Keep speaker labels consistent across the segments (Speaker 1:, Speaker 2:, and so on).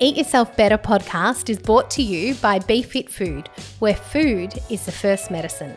Speaker 1: Eat Yourself Better podcast is brought to you by BeFit Food, where food is the first medicine.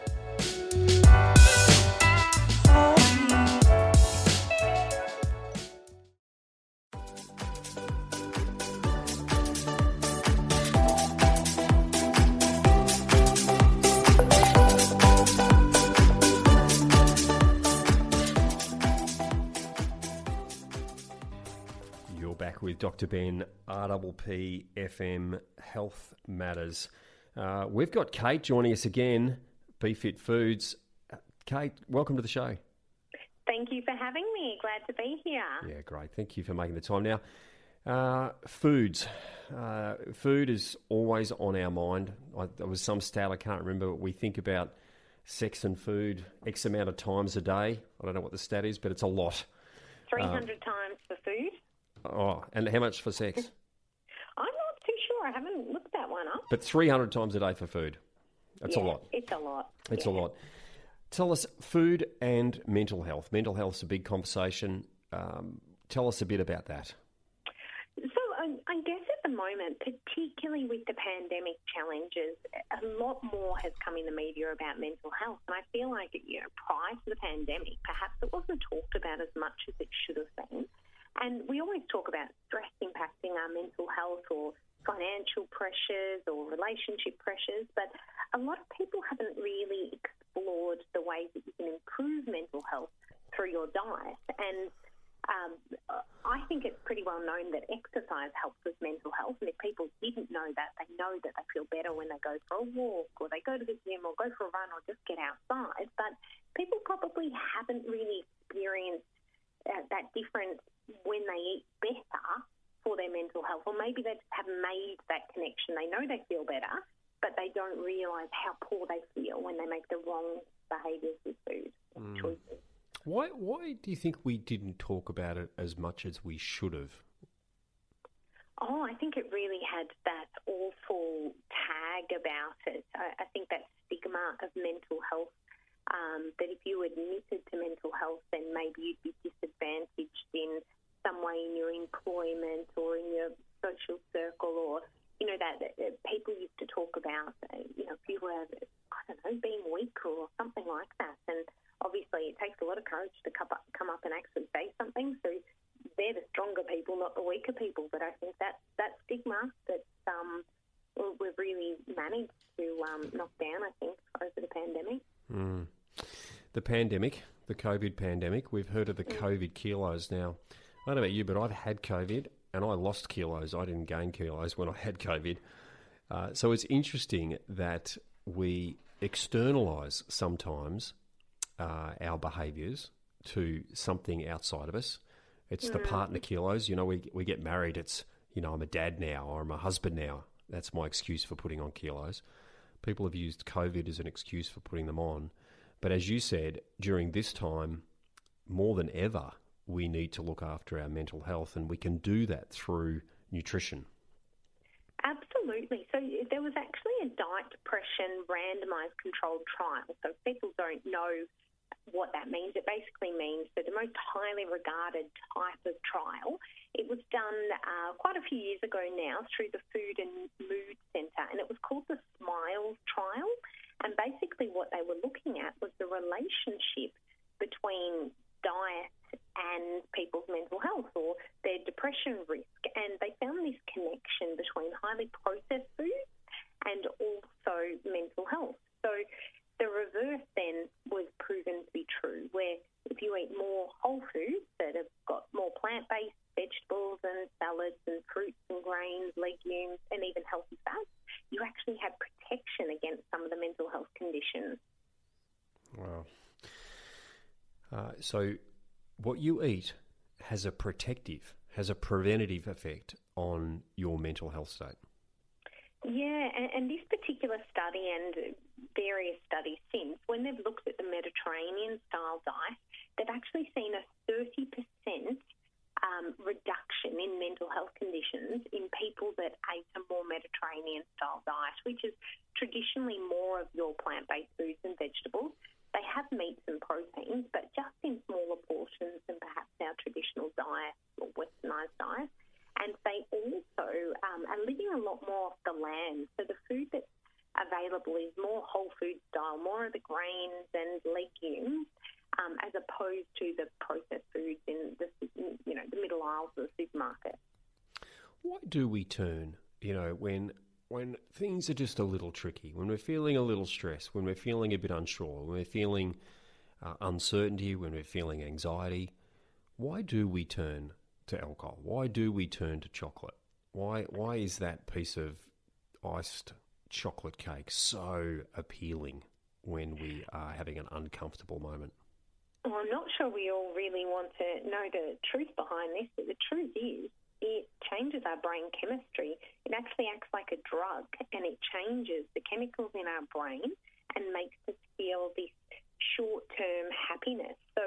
Speaker 2: Dr. Ben, RPP FM Health Matters. Uh, we've got Kate joining us again, BeFit Foods. Uh, Kate, welcome to the show.
Speaker 3: Thank you for having me. Glad to be here.
Speaker 2: Yeah, great. Thank you for making the time. Now, uh, foods. Uh, food is always on our mind. I, there was some stat I can't remember. But we think about sex and food X amount of times a day. I don't know what the stat is, but it's a lot.
Speaker 3: 300 times for food.
Speaker 2: Oh, and how much for sex?
Speaker 3: I'm not too sure. I haven't looked that one up.
Speaker 2: But 300 times a day for food. That's
Speaker 3: Yeah,
Speaker 2: a lot.
Speaker 3: It's a lot.
Speaker 2: It's
Speaker 3: Yeah.
Speaker 2: a lot. Tell us food and mental health. Mental health's a big conversation. Um, tell us a bit about that.
Speaker 3: So um, I guess at the moment, particularly with the pandemic challenges, a lot more has come in the media about mental health. And I feel like, you know, prior to the pandemic, perhaps it wasn't talked about as much as it should have been. And we always talk about stress impacting our mental health or financial pressures or relationship pressures, but a lot of people haven't really explored the ways that you can improve mental health through your diet. And um, I think it's pretty well known that exercise helps with mental health. And if people didn't know that, they know that they feel better when they go for a walk or they go to the gym or go for a run or just get outside. But people probably haven't really experienced uh, that difference when they eat better for their mental health. Or maybe they just haven't made that connection. They know they feel better, but they don't realise how poor they feel when they make the wrong behaviours with food choices.
Speaker 2: Why, why do you think we didn't talk about it as much as we should have?
Speaker 3: Oh, I think it really had that awful tag about it. I, I think that stigma of mental health, um, that if you admitted to mental health, then maybe you'd be disadvantaged in some way in your employment or in your social circle or, you know, that, that people used to talk about, uh, you know, if you were, I don't know, being weak or something like that. And obviously it takes a lot of courage to come up, come up and actually say something. So they're the stronger people, not the weaker people. But I think that that stigma that um, we- we've really managed to um, knock down, I think, over the pandemic.
Speaker 2: The pandemic, the COVID pandemic, we've heard of the COVID kilos. Now, I don't know about you, but I've had COVID and I lost kilos. I didn't gain kilos when I had COVID. Uh, so it's interesting that we externalise sometimes uh, our behaviours to something outside of us. It's the partner kilos. You know, we, we get married, it's, you know, I'm a dad now or I'm a husband now. That's my excuse for putting on kilos. People have used COVID as an excuse for putting them on. But as you said, during this time, more than ever, we need to look after our mental health, and we can do that through nutrition.
Speaker 3: Absolutely. So there was actually a diet depression randomised controlled trial. So people don't know what that means, it basically means that the most highly regarded type of trial. It was done uh, quite a few years ago now through the Food and Mood Centre, and it was called the SMILES trial. And basically, what they were looking at was the relationship between diet and people's mental health or their depression risk. And they found this connection between highly processed foods and also mental health. So the reverse then was proven to be true, where if you eat more whole foods that have got more plant based vegetables and salads and fruits and grains, legumes, and even healthy fats, you actually have protection against some of the mental health conditions.
Speaker 2: Wow. Uh, so, what you eat has a protective, has a preventative effect on your mental health state.
Speaker 3: Yeah, and, and this particular study and various studies since, when they've looked at the Mediterranean style diet, they've actually seen a 30% um, reduction in mental health conditions in people that ate a more Mediterranean style diet, which is traditionally more of your plant based foods and vegetables. They have meats and proteins, but just in smaller portions than perhaps our traditional diet or westernised diet. and they also um, are living a lot more off the land. So the food that's available is more whole food style, more of the grains and legumes, um, as opposed to the processed foods in the you know the middle aisles of the supermarket.
Speaker 2: Why do we turn? You know when when things are just a little tricky, when we're feeling a little stressed, when we're feeling a bit unsure, when we're feeling uh, uncertainty, when we're feeling anxiety, why do we turn to alcohol? Why do we turn to chocolate? Why why is that piece of iced chocolate cake so appealing when we are having an uncomfortable moment?
Speaker 3: Well, I'm not sure we all really want to know the truth behind this, but the truth is it changes our brain chemistry. It actually acts like a drug and it changes the chemicals in our brain and makes us feel this short term happiness. So,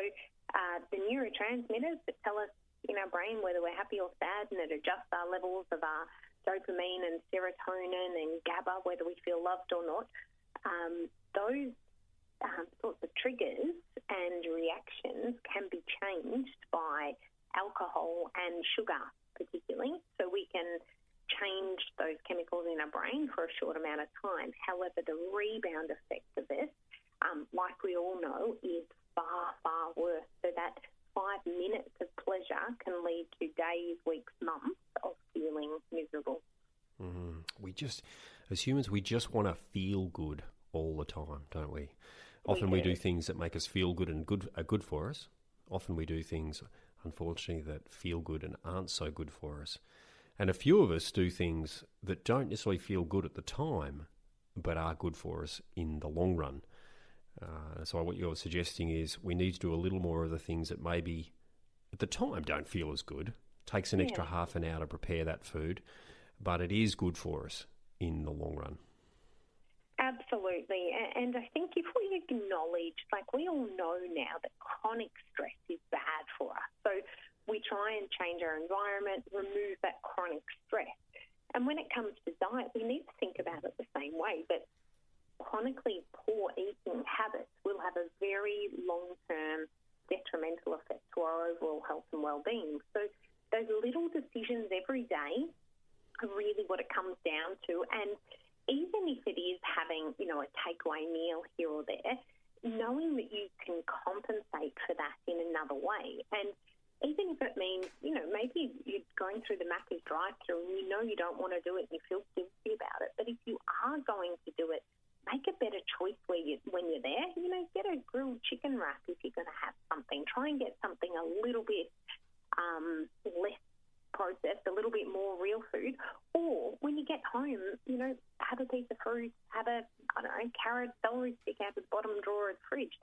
Speaker 3: uh, the neurotransmitters that tell us in our brain whether we're happy or sad and it adjusts our levels of our dopamine and serotonin and GABA, whether we feel loved or not, um, those um, sorts of triggers and reactions can be changed by alcohol and sugar, particularly. So we can change those chemicals in our brain for a short amount of time. However, the rebound effect of this, um, like we all know, is far, far worse. So that five minutes of pleasure can lead to days, weeks, months of feeling miserable.
Speaker 2: Mm, we just, as humans, we just want to feel good all the time, don't we? Often we do. we do things that make us feel good and good are good for us. Often we do things, unfortunately, that feel good and aren't so good for us. And a few of us do things that don't necessarily feel good at the time, but are good for us in the long run. Uh, so what you're suggesting is we need to do a little more of the things that maybe at the time don't feel as good. Takes an yeah. extra half an hour to prepare that food, but it is good for us in the long run.
Speaker 3: Absolutely. And I think if we acknowledge, like we all know now that chronic stress is bad for us. So we try and change our environment, remove that chronic stress. And when it comes to diet, we need to think about it the same way. But chronically poor eating habits will have a very long term detrimental effect to our overall health and well being. So those little decisions every day are really what it comes down to. And even if it is having, you know, a takeaway meal here or there, knowing that you can compensate for that in another way. And even if it means, you know, maybe you're going through the Macca's drive-through and you know you don't want to do it and you feel guilty about it, but if you are going to do it, make a better choice where you, when you're there. You know, get a grilled chicken wrap if you're going to have something. Try and get something a little bit um, less processed, a little bit more real food. Or when you get home, you know, have a piece of fruit, have a, I don't know, carrot, celery stick out of the bottom drawer of the fridge.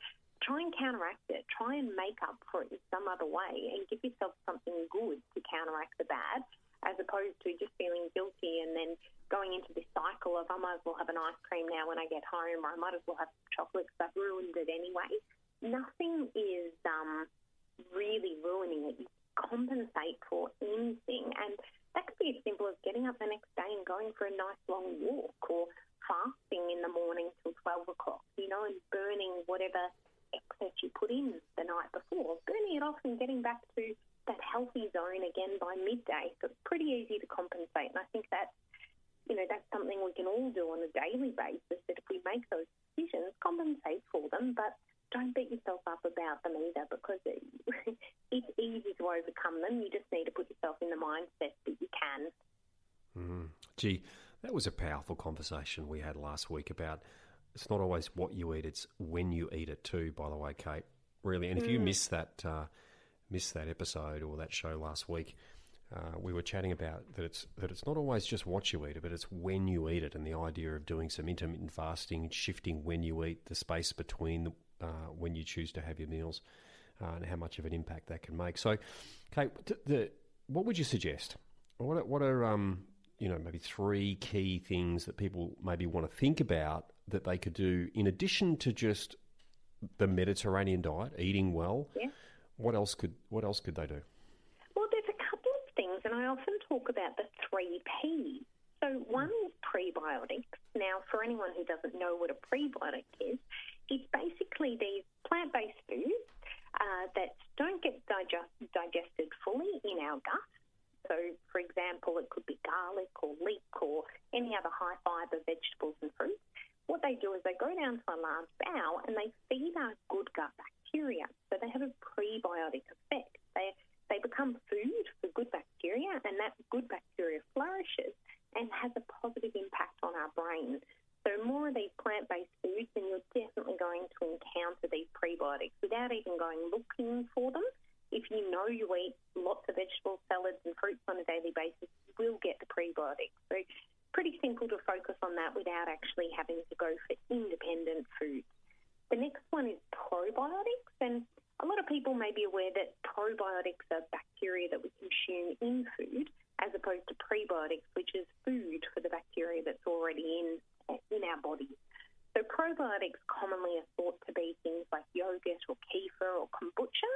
Speaker 3: Try and counteract it. Try and make up for it in some other way and give yourself something good to counteract the bad as opposed to just feeling guilty and then going into this cycle of I might as well have an ice cream now when I get home or I might as well have chocolate because I've ruined it anyway. Nothing is um, really ruining it You compensate for anything. And that could be as simple as getting up the next day and going for a nice long walk or fasting in the morning till 12 o'clock, you know, and burning whatever excess you put in the night before, burning it off and getting back to that healthy zone again by midday. So it's pretty easy to compensate. And I think that's, you know, that's something we can all do on a daily basis that if we make those decisions, compensate for them, but don't beat yourself up about them either because it, it's easy to overcome them. You just need to put yourself in the mindset that you can.
Speaker 2: Mm. Gee, that was a powerful conversation we had last week about it's not always what you eat, it's when you eat it too, by the way, Kate. Really. And if mm. you missed that, uh, missed that episode or that show last week, uh, we were chatting about that it's that it's not always just what you eat, but it's when you eat it, and the idea of doing some intermittent fasting, shifting when you eat, the space between the, uh, when you choose to have your meals, uh, and how much of an impact that can make. So, Kate, the, what would you suggest? What are, what are um, you know maybe three key things that people maybe want to think about that they could do in addition to just the Mediterranean diet, eating well?
Speaker 3: Yeah.
Speaker 2: What else could what else could they do?
Speaker 3: Well, there's a couple of things, and I often talk about the three P's. So one is prebiotics. Now, for anyone who doesn't know what a prebiotic is, it's basically these plant-based foods uh, that don't get digest, digested fully in our gut. So for example, it could be garlic or leek or any other high fibre vegetables and fruits. What they do is they go down to a large bowel and they feed our good gut bacteria. So they have a prebiotic effect. They they become food for good bacteria, and that good bacteria flourishes and has a positive impact on our brain. So more of these plant-based foods, and you're definitely going to encounter these prebiotics without even going looking for them. If you know you eat lots of vegetables, salads, and fruits on a daily basis, you will get the prebiotics. So pretty simple to focus on that without actually having to go for independent foods. The next one is probiotics, and a lot of people may be aware that probiotics are bacteria that we consume in food, as opposed to prebiotics, which is food for the bacteria that's already in in our bodies. So probiotics commonly are thought to be things like yogurt or kefir or kombucha.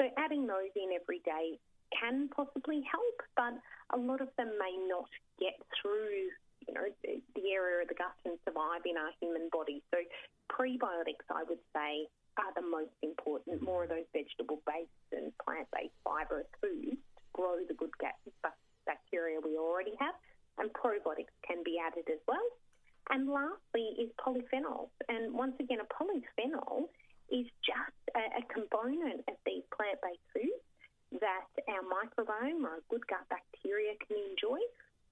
Speaker 3: So adding those in every day can possibly help, but a lot of them may not get through, you know, the, area of the gut and survive in our human body. So prebiotics, I would say, are the most important. More of those vegetable-based and plant-based fibrous foods to grow the good gut bacteria we already have, and probiotics can be added as well. And lastly is polyphenols. And once again, a polyphenol is just a, a component of these plant-based foods that our microbiome or good gut bacteria can enjoy.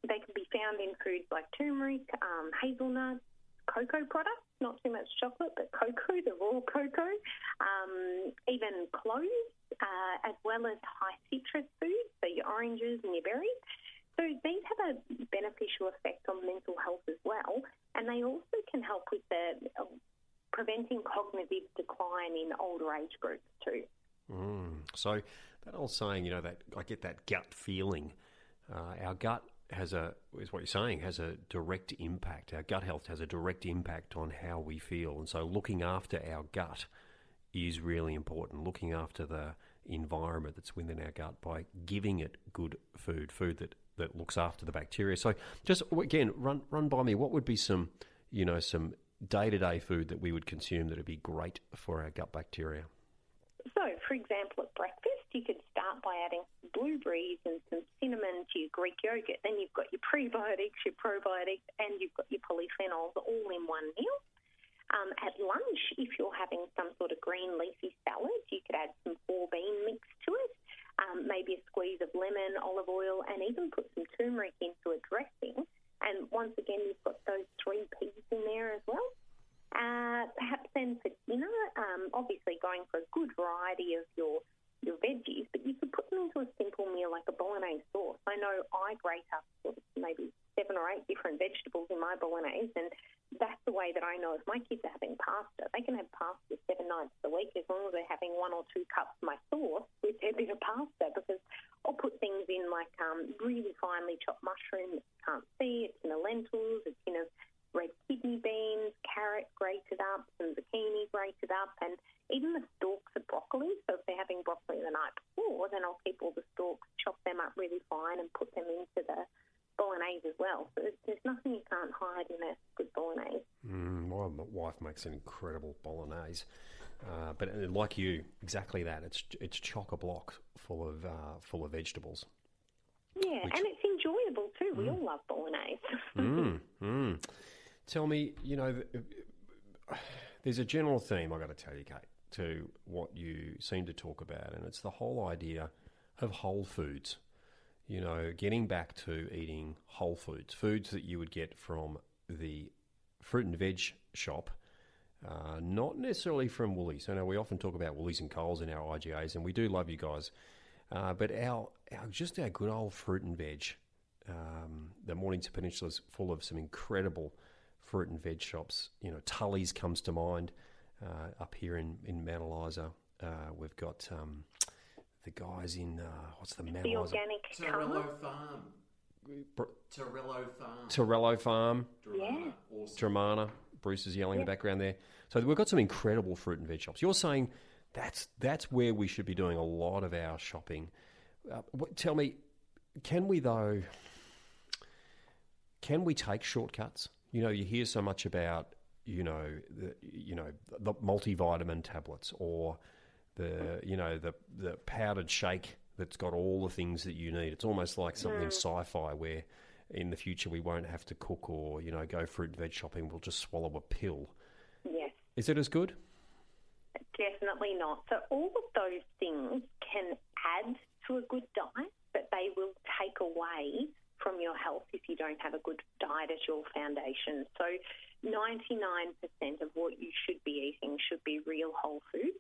Speaker 3: They can be found in foods like turmeric, um, hazelnuts, cocoa products, not too much chocolate, but cocoa, the raw cocoa, um, even cloves, uh, as well as high citrus foods, so your oranges and your berries. So these have a beneficial effect on mental health as well, and they also can help with the preventing cognitive decline in older age groups too.
Speaker 2: Mm. So that old saying, you know, that I get that gut feeling. Uh, our gut has a is what you're saying has a direct impact. Our gut health has a direct impact on how we feel, and so looking after our gut is really important. Looking after the environment that's within our gut by giving it good food, food that that looks after the bacteria. So just again, run run by me. What would be some you know some day to day food that we would consume that would be great for our gut bacteria?
Speaker 3: So, for example, at breakfast, you could start by adding blueberries and some cinnamon to your Greek yogurt. Then you've got your prebiotics, your probiotics, and you've got your polyphenols all in one meal. Um, at lunch, if you're having some sort of green leafy salad, you could add some four bean mix to it, um, maybe a squeeze of lemon, olive oil, and even put some turmeric into a dressing. And once again, you've got those three P's in there as well. Uh, perhaps then for dinner, um, obviously going for a good variety of your your veggies, but you could put them into a simple meal like a bolognese sauce. I know I grate up maybe seven or eight different vegetables in my bolognese, and that's the way that I know if my kids are having pasta, they can have pasta seven nights a week as long as they're having one or two cups of my sauce with a bit of pasta because I'll put things in like um, really finely chopped mushrooms that you can't see, it's in the lentils, it's in a red kidney beans, carrot grated up, some zucchini grated up, and even the stalks of broccoli. So if they're having broccoli the night before, then I'll keep all the stalks, chop them up really fine, and put them into the bolognese as well. So there's, there's nothing you can't hide in a good bolognese.
Speaker 2: Mm, my wife makes an incredible bolognese. Uh, but uh, like you, exactly that. It's it's chock a block full of uh, full of vegetables.
Speaker 3: Yeah, Which, and it's enjoyable too. We mm. all love bolognese.
Speaker 2: mm, mm. Tell me, you know, there's a general theme, I've got to tell you, Kate, to what you seem to talk about, and it's the whole idea of whole foods. You know, getting back to eating whole foods, foods that you would get from the fruit and veg shop, uh, not necessarily from Woolies. I know we often talk about Woolies and Coles in our IGAs, and we do love you guys. Uh, but our, our just our good old fruit and veg. Um, the Mornington Peninsula is full of some incredible fruit and veg shops. You know, Tully's comes to mind uh, up here in in Mount Eliza. Uh, we've got um, the guys in uh, what's the Mount
Speaker 3: the organic
Speaker 4: Torello Farm. Torello Farm.
Speaker 2: Torello Farm.
Speaker 3: Yeah.
Speaker 2: Awesome. Bruce is yelling yeah. in the background there. So we've got some incredible fruit and veg shops. You're saying that's that's where we should be doing a lot of our shopping. Uh, what, tell me, can we though? Can we take shortcuts? You know, you hear so much about you know the you know the multivitamin tablets or the you know the the powdered shake that's got all the things that you need. It's almost like something mm. sci-fi where in the future we won't have to cook or you know go fruit and veg shopping. We'll just swallow a pill.
Speaker 3: Yes.
Speaker 2: Is it as good?
Speaker 3: Definitely not. So all of those things can add to a good diet, but they will take away from your health if you don't have a good diet as your foundation. So 99% of what you should be eating should be real whole foods.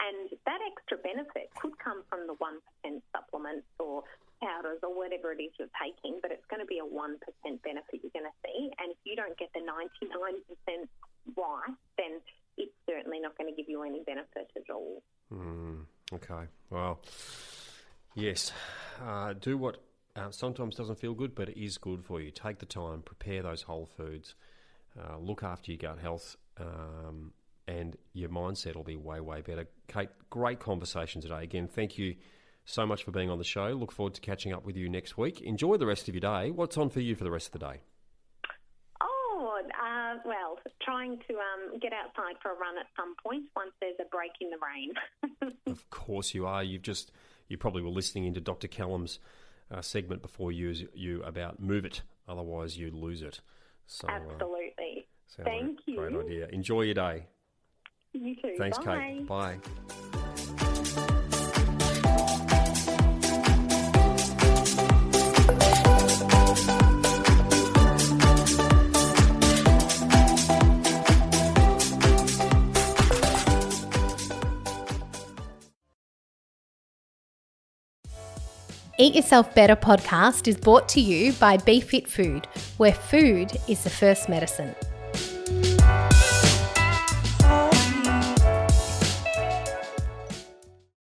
Speaker 3: And that extra benefit could come from the 1% supplements or powders or whatever it is you're taking, but it's going to be a 1% benefit you're going to see. And if you don't get the 99% right, then it's certainly not going to give you any benefit at all.
Speaker 2: Mm, okay. Well, yes. Uh, do what uh, sometimes doesn't feel good, but it is good for you. Take the time, prepare those whole foods, uh, look after your gut health, um, and your mindset will be way, way better. Kate, great conversation today. Again, thank you so much for being on the show. Look forward to catching up with you next week. Enjoy the rest of your day. What's on for you for the rest of the day?
Speaker 3: Oh, uh, well, trying to um, get outside for a run at some point once there's a break in the rain.
Speaker 2: Of course you are. You've just you probably were listening into Dr. Callum's uh, segment before you you about move it, otherwise you lose it. So, uh,
Speaker 3: Absolutely.
Speaker 2: like
Speaker 3: Thank
Speaker 2: a Great
Speaker 3: you.
Speaker 2: idea. Enjoy your day.
Speaker 3: You too.
Speaker 2: Thanks,
Speaker 3: Bye.
Speaker 2: Kate. Bye.
Speaker 1: Eat Yourself Better podcast is brought to you by BeFit Food, where food is the first medicine.